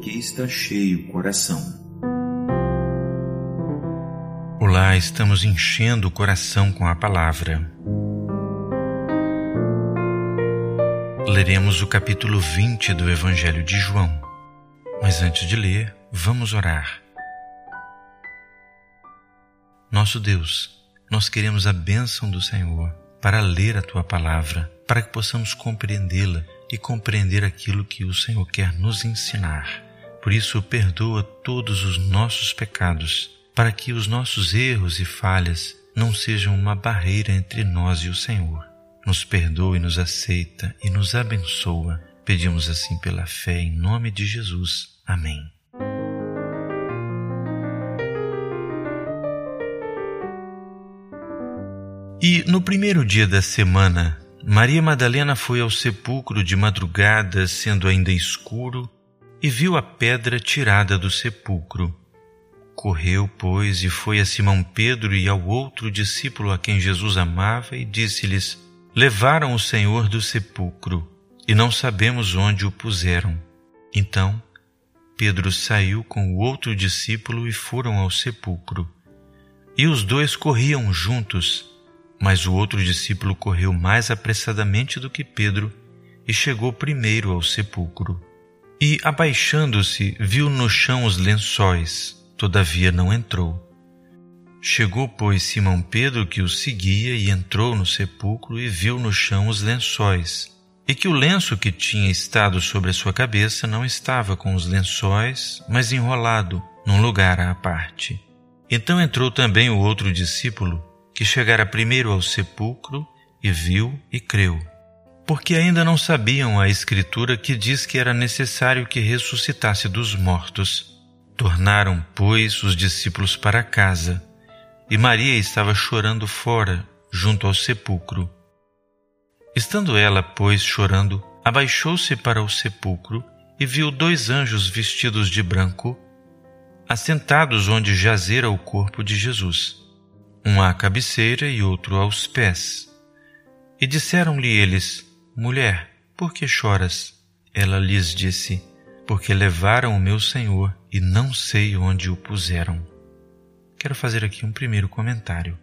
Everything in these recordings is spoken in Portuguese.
que está cheio o coração. Olá, estamos enchendo o coração com a palavra. Leremos o capítulo 20 do Evangelho de João. Mas antes de ler, vamos orar. Nosso Deus, nós queremos a bênção do Senhor para ler a tua palavra, para que possamos compreendê-la e compreender aquilo que o Senhor quer nos ensinar. Por isso, perdoa todos os nossos pecados, para que os nossos erros e falhas não sejam uma barreira entre nós e o Senhor. Nos perdoa e nos aceita e nos abençoa. Pedimos assim pela fé em nome de Jesus. Amém. E no primeiro dia da semana, Maria Madalena foi ao sepulcro de madrugada, sendo ainda escuro, e viu a pedra tirada do sepulcro. Correu, pois, e foi a Simão Pedro e ao outro discípulo a quem Jesus amava, e disse-lhes: Levaram o Senhor do sepulcro, e não sabemos onde o puseram. Então, Pedro saiu com o outro discípulo e foram ao sepulcro. E os dois corriam juntos mas o outro discípulo correu mais apressadamente do que Pedro e chegou primeiro ao sepulcro. E, abaixando-se, viu no chão os lençóis, todavia não entrou. Chegou, pois, Simão Pedro, que o seguia, e entrou no sepulcro e viu no chão os lençóis, e que o lenço que tinha estado sobre a sua cabeça não estava com os lençóis, mas enrolado num lugar à parte. Então entrou também o outro discípulo, que chegara primeiro ao sepulcro e viu e creu. Porque ainda não sabiam a Escritura que diz que era necessário que ressuscitasse dos mortos. Tornaram, pois, os discípulos para casa, e Maria estava chorando fora, junto ao sepulcro. Estando ela, pois, chorando, abaixou-se para o sepulcro e viu dois anjos vestidos de branco, assentados onde jazera o corpo de Jesus um à cabeceira e outro aos pés. E disseram-lhe eles: Mulher, por que choras? Ela lhes disse: Porque levaram o meu senhor e não sei onde o puseram. Quero fazer aqui um primeiro comentário.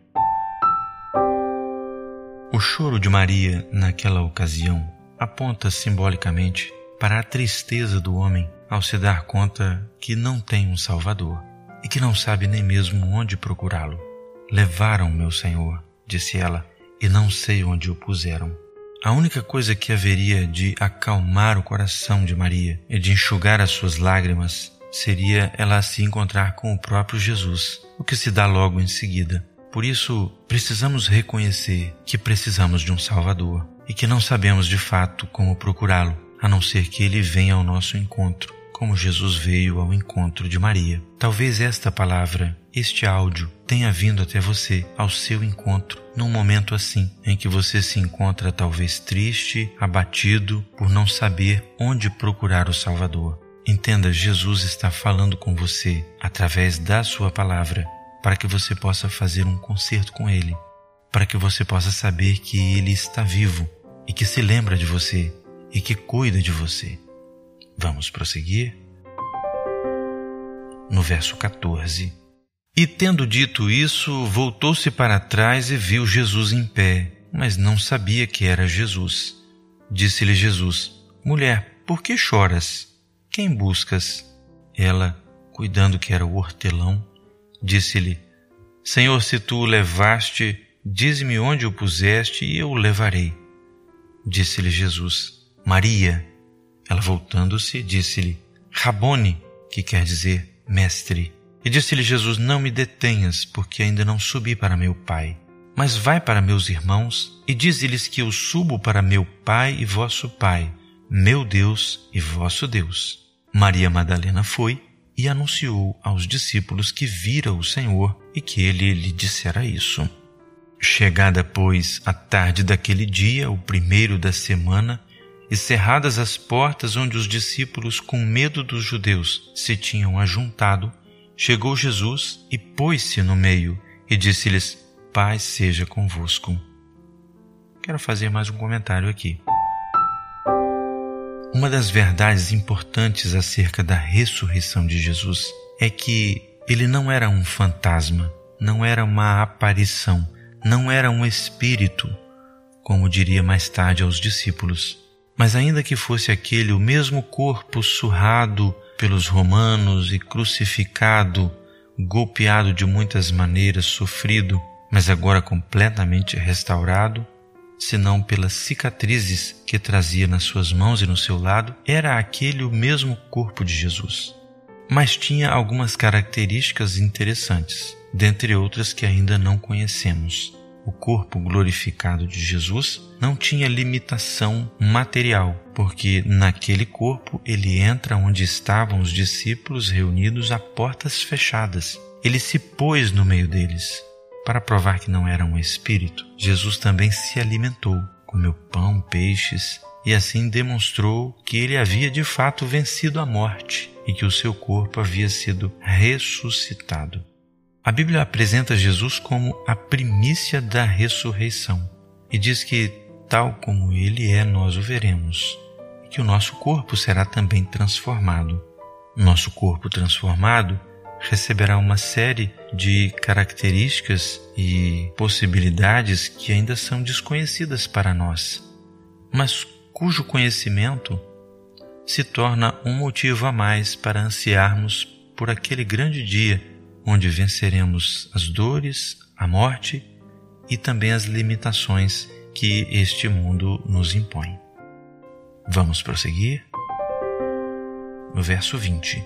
O choro de Maria naquela ocasião aponta simbolicamente para a tristeza do homem ao se dar conta que não tem um Salvador e que não sabe nem mesmo onde procurá-lo. Levaram meu senhor, disse ela, e não sei onde o puseram. A única coisa que haveria de acalmar o coração de Maria e de enxugar as suas lágrimas seria ela se encontrar com o próprio Jesus, o que se dá logo em seguida. Por isso, precisamos reconhecer que precisamos de um Salvador e que não sabemos de fato como procurá-lo, a não ser que ele venha ao nosso encontro como Jesus veio ao encontro de Maria. Talvez esta palavra, este áudio, tenha vindo até você, ao seu encontro, num momento assim, em que você se encontra talvez triste, abatido por não saber onde procurar o Salvador. Entenda, Jesus está falando com você através da sua palavra, para que você possa fazer um concerto com Ele, para que você possa saber que Ele está vivo e que se lembra de você e que cuida de você. Vamos prosseguir? No verso 14. E tendo dito isso, voltou-se para trás e viu Jesus em pé, mas não sabia que era Jesus. Disse-lhe Jesus: Mulher, por que choras? Quem buscas? Ela, cuidando que era o hortelão, disse-lhe: Senhor, se tu o levaste, dize-me onde o puseste e eu o levarei. Disse-lhe Jesus: Maria. Ela voltando-se, disse-lhe: Rabone, que quer dizer mestre. E disse-lhe Jesus: Não me detenhas, porque ainda não subi para meu Pai. Mas vai para meus irmãos e dize-lhes que eu subo para meu Pai e vosso Pai, meu Deus e vosso Deus. Maria Madalena foi e anunciou aos discípulos que vira o Senhor e que ele lhe dissera isso. Chegada, pois, a tarde daquele dia, o primeiro da semana, e cerradas as portas onde os discípulos, com medo dos judeus, se tinham ajuntado, chegou Jesus e pôs-se no meio e disse-lhes: Paz seja convosco. Quero fazer mais um comentário aqui. Uma das verdades importantes acerca da ressurreição de Jesus é que ele não era um fantasma, não era uma aparição, não era um espírito, como diria mais tarde aos discípulos. Mas, ainda que fosse aquele o mesmo corpo surrado pelos romanos e crucificado, golpeado de muitas maneiras, sofrido, mas agora completamente restaurado, senão pelas cicatrizes que trazia nas suas mãos e no seu lado, era aquele o mesmo corpo de Jesus. Mas tinha algumas características interessantes, dentre outras que ainda não conhecemos. O corpo glorificado de Jesus não tinha limitação material, porque naquele corpo ele entra onde estavam os discípulos reunidos a portas fechadas. Ele se pôs no meio deles, para provar que não era um espírito, Jesus também se alimentou, comeu pão, peixes, e assim demonstrou que ele havia de fato vencido a morte e que o seu corpo havia sido ressuscitado. A Bíblia apresenta Jesus como a primícia da ressurreição e diz que, tal como ele é, nós o veremos, e que o nosso corpo será também transformado. Nosso corpo transformado receberá uma série de características e possibilidades que ainda são desconhecidas para nós, mas cujo conhecimento se torna um motivo a mais para ansiarmos por aquele grande dia onde venceremos as dores, a morte e também as limitações que este mundo nos impõe. Vamos prosseguir? No verso 20.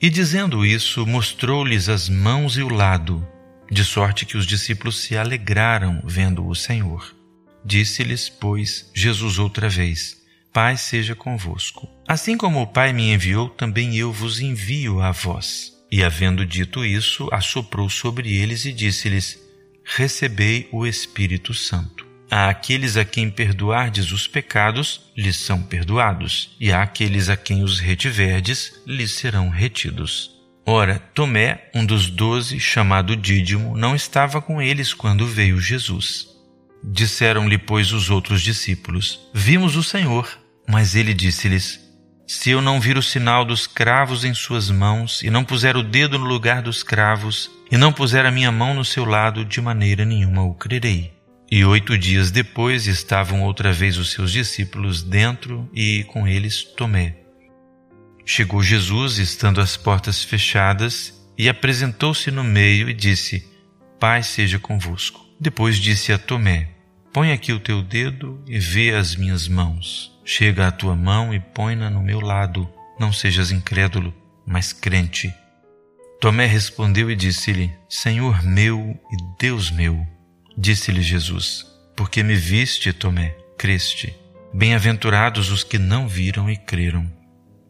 E dizendo isso, mostrou-lhes as mãos e o lado, de sorte que os discípulos se alegraram vendo o Senhor. Disse-lhes, pois, Jesus outra vez: Pai seja convosco. Assim como o Pai me enviou, também eu vos envio a vós. E havendo dito isso, assoprou sobre eles e disse-lhes: Recebei o Espírito Santo. A aqueles a quem perdoardes os pecados, lhes são perdoados, e a aqueles a quem os retiverdes, lhes serão retidos. Ora, Tomé, um dos doze, chamado Dídimo, não estava com eles quando veio Jesus. Disseram-lhe, pois, os outros discípulos: Vimos o Senhor. Mas ele disse-lhes: Se eu não vir o sinal dos cravos em suas mãos, e não puser o dedo no lugar dos cravos, e não puser a minha mão no seu lado, de maneira nenhuma o crerei. E oito dias depois estavam outra vez os seus discípulos dentro e com eles Tomé. Chegou Jesus, estando as portas fechadas, e apresentou-se no meio e disse: Pai seja convosco. Depois disse a Tomé: Põe aqui o teu dedo e vê as minhas mãos. Chega a tua mão e põe-na no meu lado. Não sejas incrédulo, mas crente. Tomé respondeu e disse-lhe: Senhor meu e Deus meu. Disse-lhe Jesus: Porque me viste, Tomé, creste. Bem-aventurados os que não viram e creram.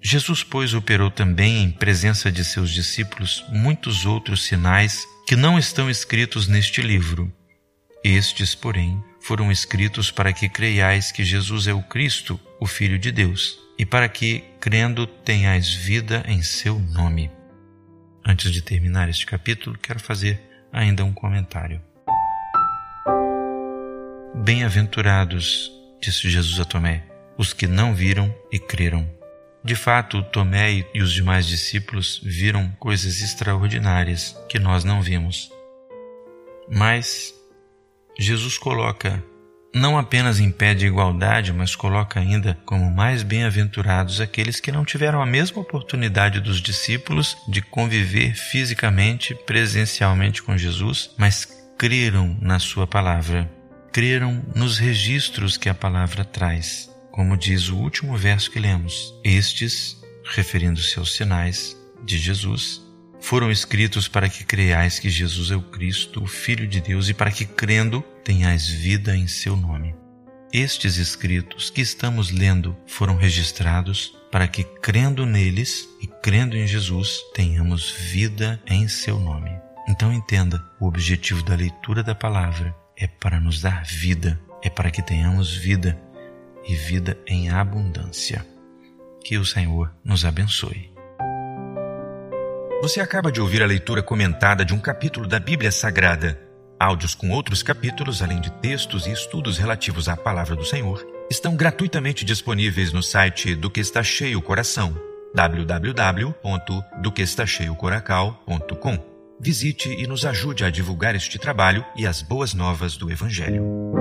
Jesus, pois, operou também em presença de seus discípulos muitos outros sinais que não estão escritos neste livro. Estes, porém, foram escritos para que creiais que Jesus é o Cristo, o Filho de Deus, e para que, crendo, tenhais vida em seu nome. Antes de terminar este capítulo, quero fazer ainda um comentário. Bem-aventurados, disse Jesus a Tomé, os que não viram e creram. De fato, Tomé e os demais discípulos viram coisas extraordinárias que nós não vimos. Mas Jesus coloca não apenas em pé de igualdade, mas coloca ainda como mais bem-aventurados aqueles que não tiveram a mesma oportunidade dos discípulos de conviver fisicamente, presencialmente com Jesus, mas creram na Sua palavra creram nos registros que a palavra traz. Como diz o último verso que lemos, estes, referindo-se aos sinais de Jesus, foram escritos para que creiais que Jesus é o Cristo, o Filho de Deus, e para que, crendo, tenhais vida em seu nome. Estes escritos que estamos lendo foram registrados para que, crendo neles e crendo em Jesus, tenhamos vida em seu nome. Então entenda o objetivo da leitura da palavra é para nos dar vida, é para que tenhamos vida e vida em abundância. Que o Senhor nos abençoe. Você acaba de ouvir a leitura comentada de um capítulo da Bíblia Sagrada. Áudios com outros capítulos, além de textos e estudos relativos à palavra do Senhor estão gratuitamente disponíveis no site do que está cheio coração www.doquestacheiocoracal.com. Visite e nos ajude a divulgar este trabalho e as boas novas do Evangelho.